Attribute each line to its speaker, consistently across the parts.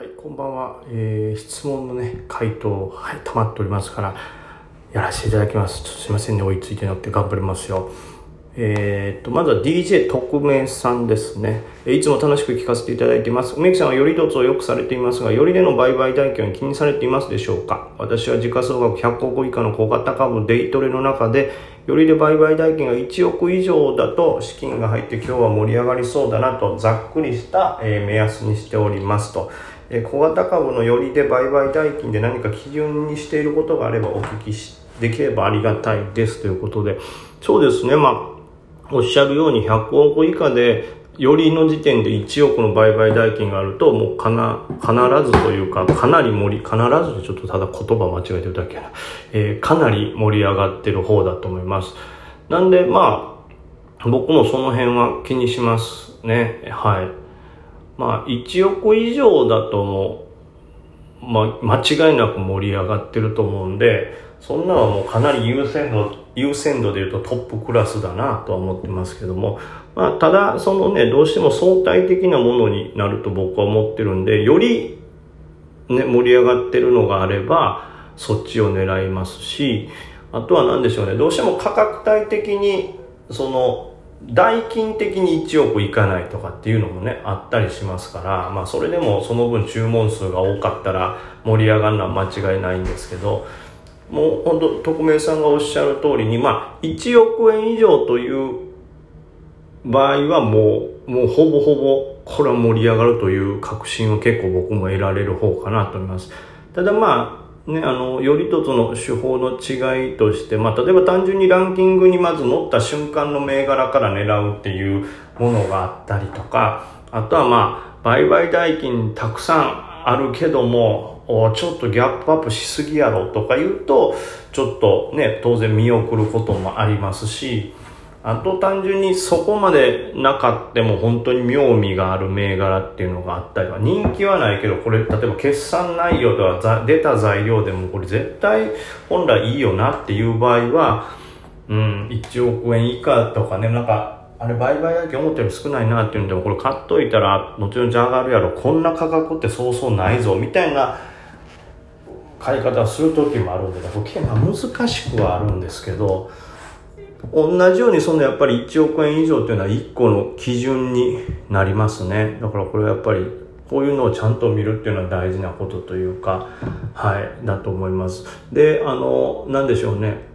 Speaker 1: はい、こんばんは。えー、質問のね、回答、はい、溜まっておりますから、やらせていただきます。ちょっとすいませんね、追いついてなくて頑張りますよ。えー、っと、まずは DJ 特命さんですね。いつも楽しく聞かせていただいています。梅木さんはより一つをよくされていますが、よりでの売買代金は気にされていますでしょうか？私は時価総額100億以下の小型株デイトレの中で、よりで売買代金が1億以上だと資金が入って今日は盛り上がりそうだなとざっくりした、目安にしておりますと。え小型株のよりで売買代金で何か基準にしていることがあればお聞きしできればありがたいですということで、そうですね、まあ、おっしゃるように100億以下で、よりの時点で1億の売買代金があると、もうかな、必ずというか、かなり盛り、必ずちょっとただ言葉間違えてるだけやな、えー、かなり盛り上がってる方だと思います。なんで、まあ、僕もその辺は気にしますね。はい。まあ、1億以上だともう、まあ、間違いなく盛り上がってると思うんで、そんなはもうかなり優先度、優先度で言うとトップクラスだなとは思ってますけども、まあ、ただ、そのね、どうしても相対的なものになると僕は思ってるんで、より、ね、盛り上がってるのがあれば、そっちを狙いますし、あとは何でしょうね、どうしても価格帯的に、その、代金的に1億いかないとかっていうのもね、あったりしますから、まあそれでもその分注文数が多かったら盛り上がるのは間違いないんですけど、もう本当匿名さんがおっしゃる通りに、まあ1億円以上という場合はもう、もうほぼほぼこれは盛り上がるという確信を結構僕も得られる方かなと思います。ただまあ、ね、あの、より一つの手法の違いとして、まあ、例えば単純にランキングにまず乗った瞬間の銘柄から狙うっていうものがあったりとか、あとはまあ、売買代金たくさんあるけども、ちょっとギャップアップしすぎやろとか言うと、ちょっとね、当然見送ることもありますし、あと単純にそこまでなかっても本当に妙味がある銘柄っていうのがあったりは人気はないけどこれ例えば決算内容では出た材料でもこれ絶対本来いいよなっていう場合はうん1億円以下とかねなんかあれ売買代金思ったより少ないなっていうんでもこれ買っといたらもちろん上がるやろ。こんな価格ってそうそうないぞみたいな買い方をする時もあるんで、ね、これ結構難しくはあるんですけど同じようにそのやっぱり1億円以上というのは1個の基準になりますね。だからこれはやっぱりこういうのをちゃんと見るっていうのは大事なことというか、はい、だと思います。で、あの、なんでしょうね。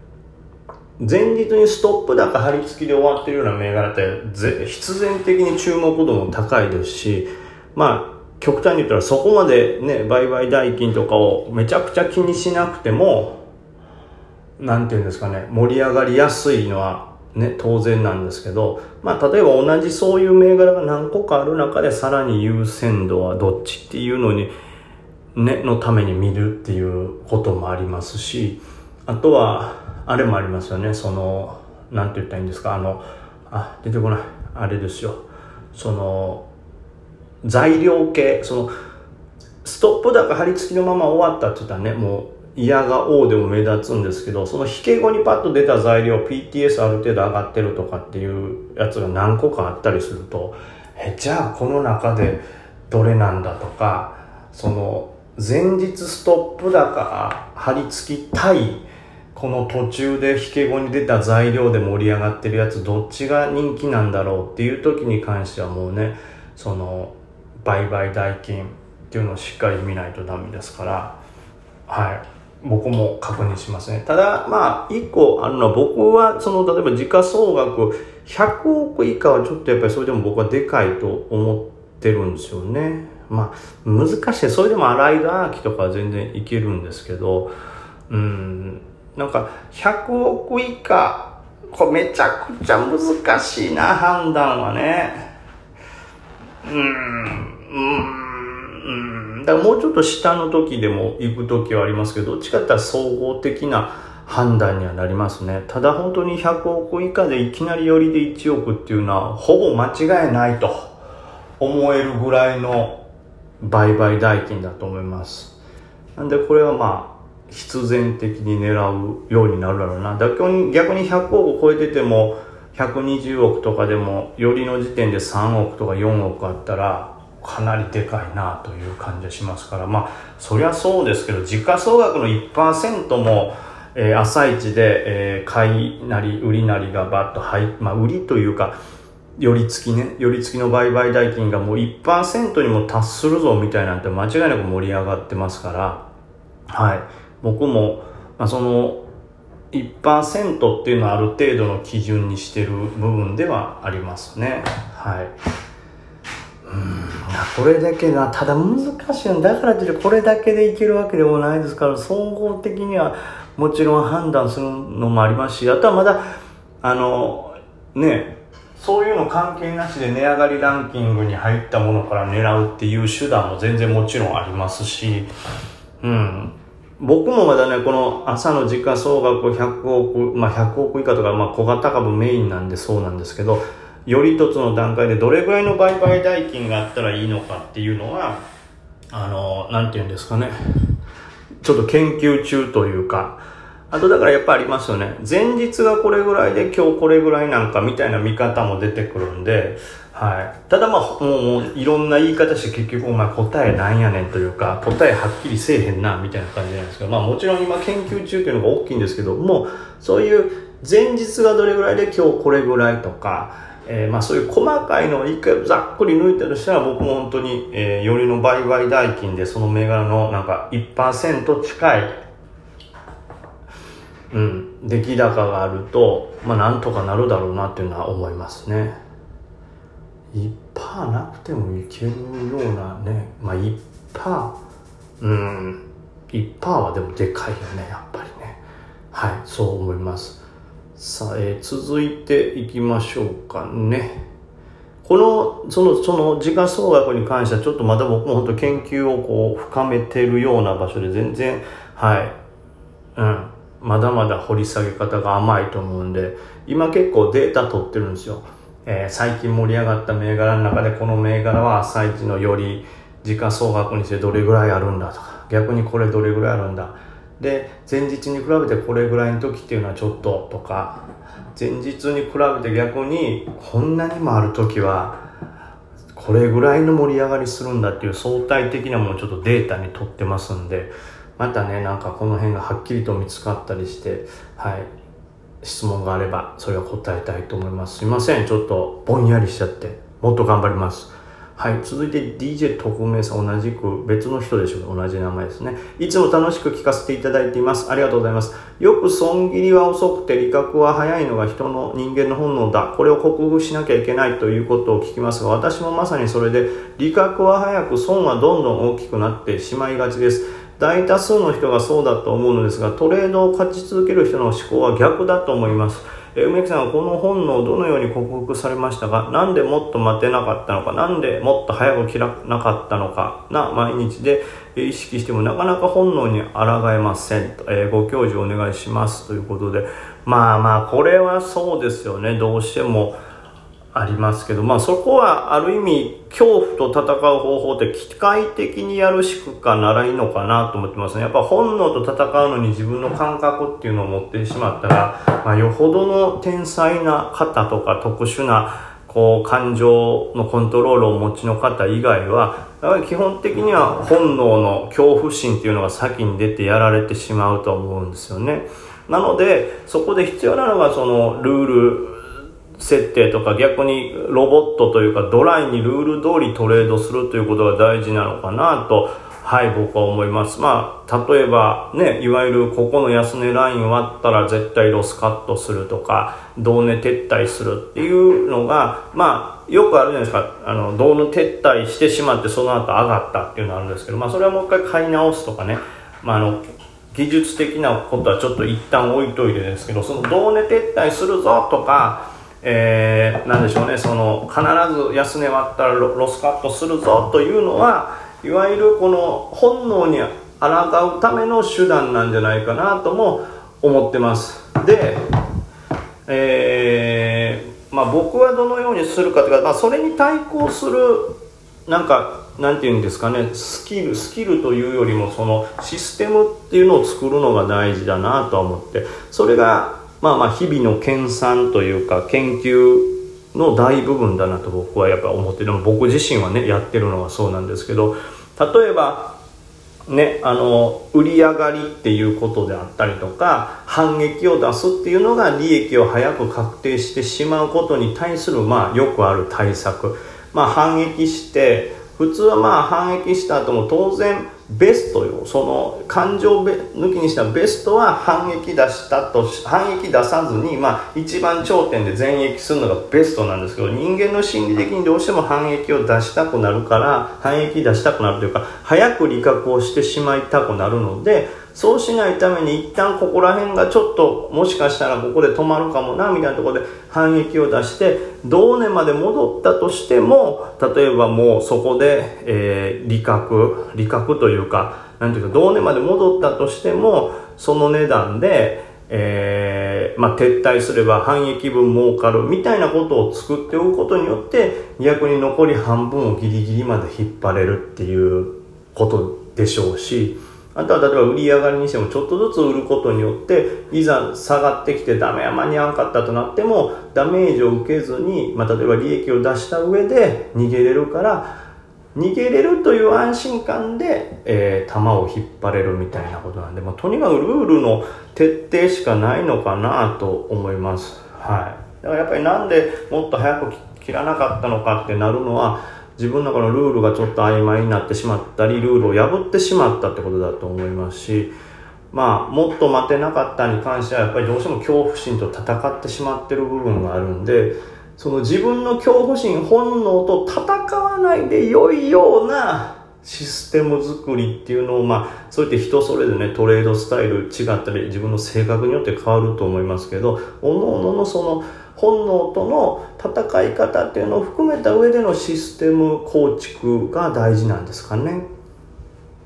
Speaker 1: 前日にストップ高張り付きで終わってるような銘柄って必然的に注目度も高いですし、まあ、極端に言ったらそこまでね、売買代金とかをめちゃくちゃ気にしなくても、なんていうんですかね、盛り上がりやすいのはね、当然なんですけど、まあ、例えば同じそういう銘柄が何個かある中でさらに優先度はどっちっていうのに、ね、のために見るっていうこともありますし、あとは、あれもありますよね、その、なんて言ったらいいんですか、あの、あ、出てこない、あれですよ、その、材料系、その、ストップ高張り付きのまま終わったって言ったらね、もう、嫌が王でも目立つんですけど、その引け後にパッと出た材料、PTS ある程度上がってるとかっていうやつが何個かあったりすると、え、じゃあこの中でどれなんだとか、その前日ストップ高張り付き対この途中で引け後に出た材料で盛り上がってるやつどっちが人気なんだろうっていう時に関してはもうねその売買代金っていうのをしっかり見ないとダメですからはい。僕も確認しますね。ただ、まあ、一個あるのは、僕は、その、例えば時価総額100億以下はちょっとやっぱりそれでも僕はでかいと思ってるんですよね。まあ、難しい。それでも洗い田秋とかは全然いけるんですけど、うん、なんか、100億以下、これめちゃくちゃ難しいな、判断はね。うん、うんうん、だからもうちょっと下の時でも行く時はありますけど、どっちかって言ったら総合的な判断にはなりますね。ただ本当に100億以下でいきなり寄りで1億っていうのはほぼ間違いないと思えるぐらいの売買代金だと思います。なんでこれはまあ必然的に狙うようになるだろうな。逆に逆に100億を超えてても120億とかでもよりの時点で3億とか4億あったらかなりでかいなという感じがしますからまあそりゃそうですけど時価総額の1%も、えー、朝一で、えー、買いなり売りなりがバッと入まあ売りというか寄り付きね寄り付きの売買代金がもう1%にも達するぞみたいなんて間違いなく盛り上がってますからはい。僕も、まあ、その1%っていうのはある程度の基準にしてる部分ではありますね。はい。うん。これだけがただ難しいのだからってこれだけでいけるわけでもないですから総合的にはもちろん判断するのもありますしあとはまだあのねそういうの関係なしで値上がりランキングに入ったものから狙うっていう手段も全然もちろんありますしうん。僕もまだね、この朝の時価総額100億、まあ100億以下とか、まあ小型株メインなんでそうなんですけど、より一つの段階でどれぐらいの売買代金があったらいいのかっていうのは、あの、なんて言うんですかね。ちょっと研究中というか、あとだからやっぱありますよね。前日がこれぐらいで今日これぐらいなんかみたいな見方も出てくるんで、はい。ただまあ、もう、いろんな言い方して結局お前答えなんやねんというか、答えはっきりせえへんな、みたいな感じなんですけど、まあもちろん今研究中っていうのが大きいんですけども、そういう前日がどれぐらいで今日これぐらいとか、えー、まあそういう細かいのを一回ざっくり抜いたとしたら僕も本当に、えー、よりの売買代金でその銘柄のなんか1%近い、うん、出来高があると、まあなんとかなるだろうなっていうのは思いますね。1%なくてもいけるようなねまあ1%うん1%はでもでかいよねやっぱりねはいそう思いますさあ、えー、続いていきましょうかね。このそのその時価総額に関してはちょっとまだ僕も本当研究をこう深めてるような場所で全然はい。うん。まだまだ掘り下げ方が甘いと思うんで今結構データ取ってるんですよ。えー、最近盛り上がった銘柄の中でこの銘柄は朝一のより時価総額にしてどれぐらいあるんだとか逆にこれどれぐらいあるんだ。で前日に比べてこれぐらいの時っていうのはちょっととか前日に比べて逆にこんなにもある時はこれぐらいの盛り上がりするんだっていう相対的なものをちょっとデータに取ってますんでまたねなんかこの辺がはっきりと見つかったりしてはい質問があればそれは答えたいと思います。すいません。ちょっとぼんやりしちゃってもっと頑張ります。はい続いて DJ 特命さん同じく別の人でしょう同じ名前ですね。いつも楽しく聞かせていただいています。ありがとうございます。よく損切りは遅くて理覚は早いのが人の人間の本能だ。これを克服しなきゃいけないということを聞きますが私もまさにそれで理覚は早く損はどんどん大きくなってしまいがちです。大多数の人がそうだと思うのですがトレードを勝ち続ける人の思考は逆だと思います。梅木さんはこの本能どのように克服されましたか？何でもっと待てなかったのか？何でもっと早く切らなかったのか？な毎日で意識してもなかなか本能に抗えませんと、えー、ご教授お願いします。ということで。まあまあこれはそうですよね。どうしてもありますけど、まあそこはある意味恐怖と戦う方法って機械的にやるしかならいいのかなと思ってますね。やっぱ本能と戦うのに自分の感覚っていうのを持ってしまったら、まあよほどの天才な方とか特殊なこう感情のコントロールをお持ちの方以外は、やっぱり基本的には本能の恐怖心っていうのが先に出てやられてしまうと思うんですよね。なので、そこで必要なのがそのルール、設定とか逆にロボットというかドライにルール通りトレードするということが大事なのかなとはい僕は思います。まあ例えばねいわゆるここの安値ライン割ったら絶対ロスカットするとか同値撤退するっていうのがまあよくあるじゃないですか。あの同値撤退してしまってその後上がったっていうのあるんですけどまあそれはもう一回買い直すとかね。まああの技術的なことはちょっと一旦置いといてですけどその同値撤退するぞとかえー、でしょうね。その必ず安値割ったらロスカットするぞというのはいわゆるこの本能に抗うための手段なんじゃないかなとも思ってます。で、えー、まあ、僕はどのようにするかというか、まあ、それに対抗するなんかなんていうんですかね。スキルスキルというよりもそのシステムっていうのを作るのが大事だなと思って。それがまあまあ日々の研鑽というか研究の大部分だなと僕はやっぱ思ってる僕自身はねやってるのはそうなんですけど例えばね、あの売り上がりっていうことであったりとか反撃を出すっていうのが利益を早く確定してしまうことに対する、まあ、よくある対策、まあ、反撃して普通はまあ反撃した後も当然ベストよ。その感情抜きにしたベストは反撃出したと反撃出さずに、まあ、一番頂点で全撃するのがベストなんですけど人間の心理的にどうしても反撃を出したくなるから反撃出したくなるというか早く理覚をしてしまいたくなるのでそうしないために一旦ここら辺がちょっともしかしたらここで止まるかもなみたいなところで反撃を出して同年まで戻ったとしても例えばもうそこで、えー、利確利確というかなんていうか同年まで戻ったとしてもその値段で、えーまあ、撤退すれば反撃分儲かるみたいなことを作っておくことによって逆に残り半分をギリギリまで引っ張れるっていうことでしょうし。あとは例えば売り上がりにしてもちょっとずつ売ることによっていざ下がってきてダメや間に合わんかったとなってもダメージを受けずに、まあ、例えば利益を出した上で逃げれるから逃げれるという安心感で、えー、球を引っ張れるみたいなことなんで、まあ、とにかくルールの徹底しかないのかなと思います。はい。だからやっぱりなんでもっと早く切らなかったのかってなるのは、自分の中のルールがちょっと曖昧になってしまったりルールを破ってしまったってことだと思いますしまあもっと待てなかったに関してはやっぱりどうしても恐怖心と戦ってしまってる部分があるんでその自分の恐怖心本能と戦わないで良いようなシステム作りっていうのをまあそうやって人それぞれねトレードスタイル違ったり自分の性格によって変わると思いますけど各々のその本能との戦い方っていうのを含めた上でのシステム構築が大事なんですかね。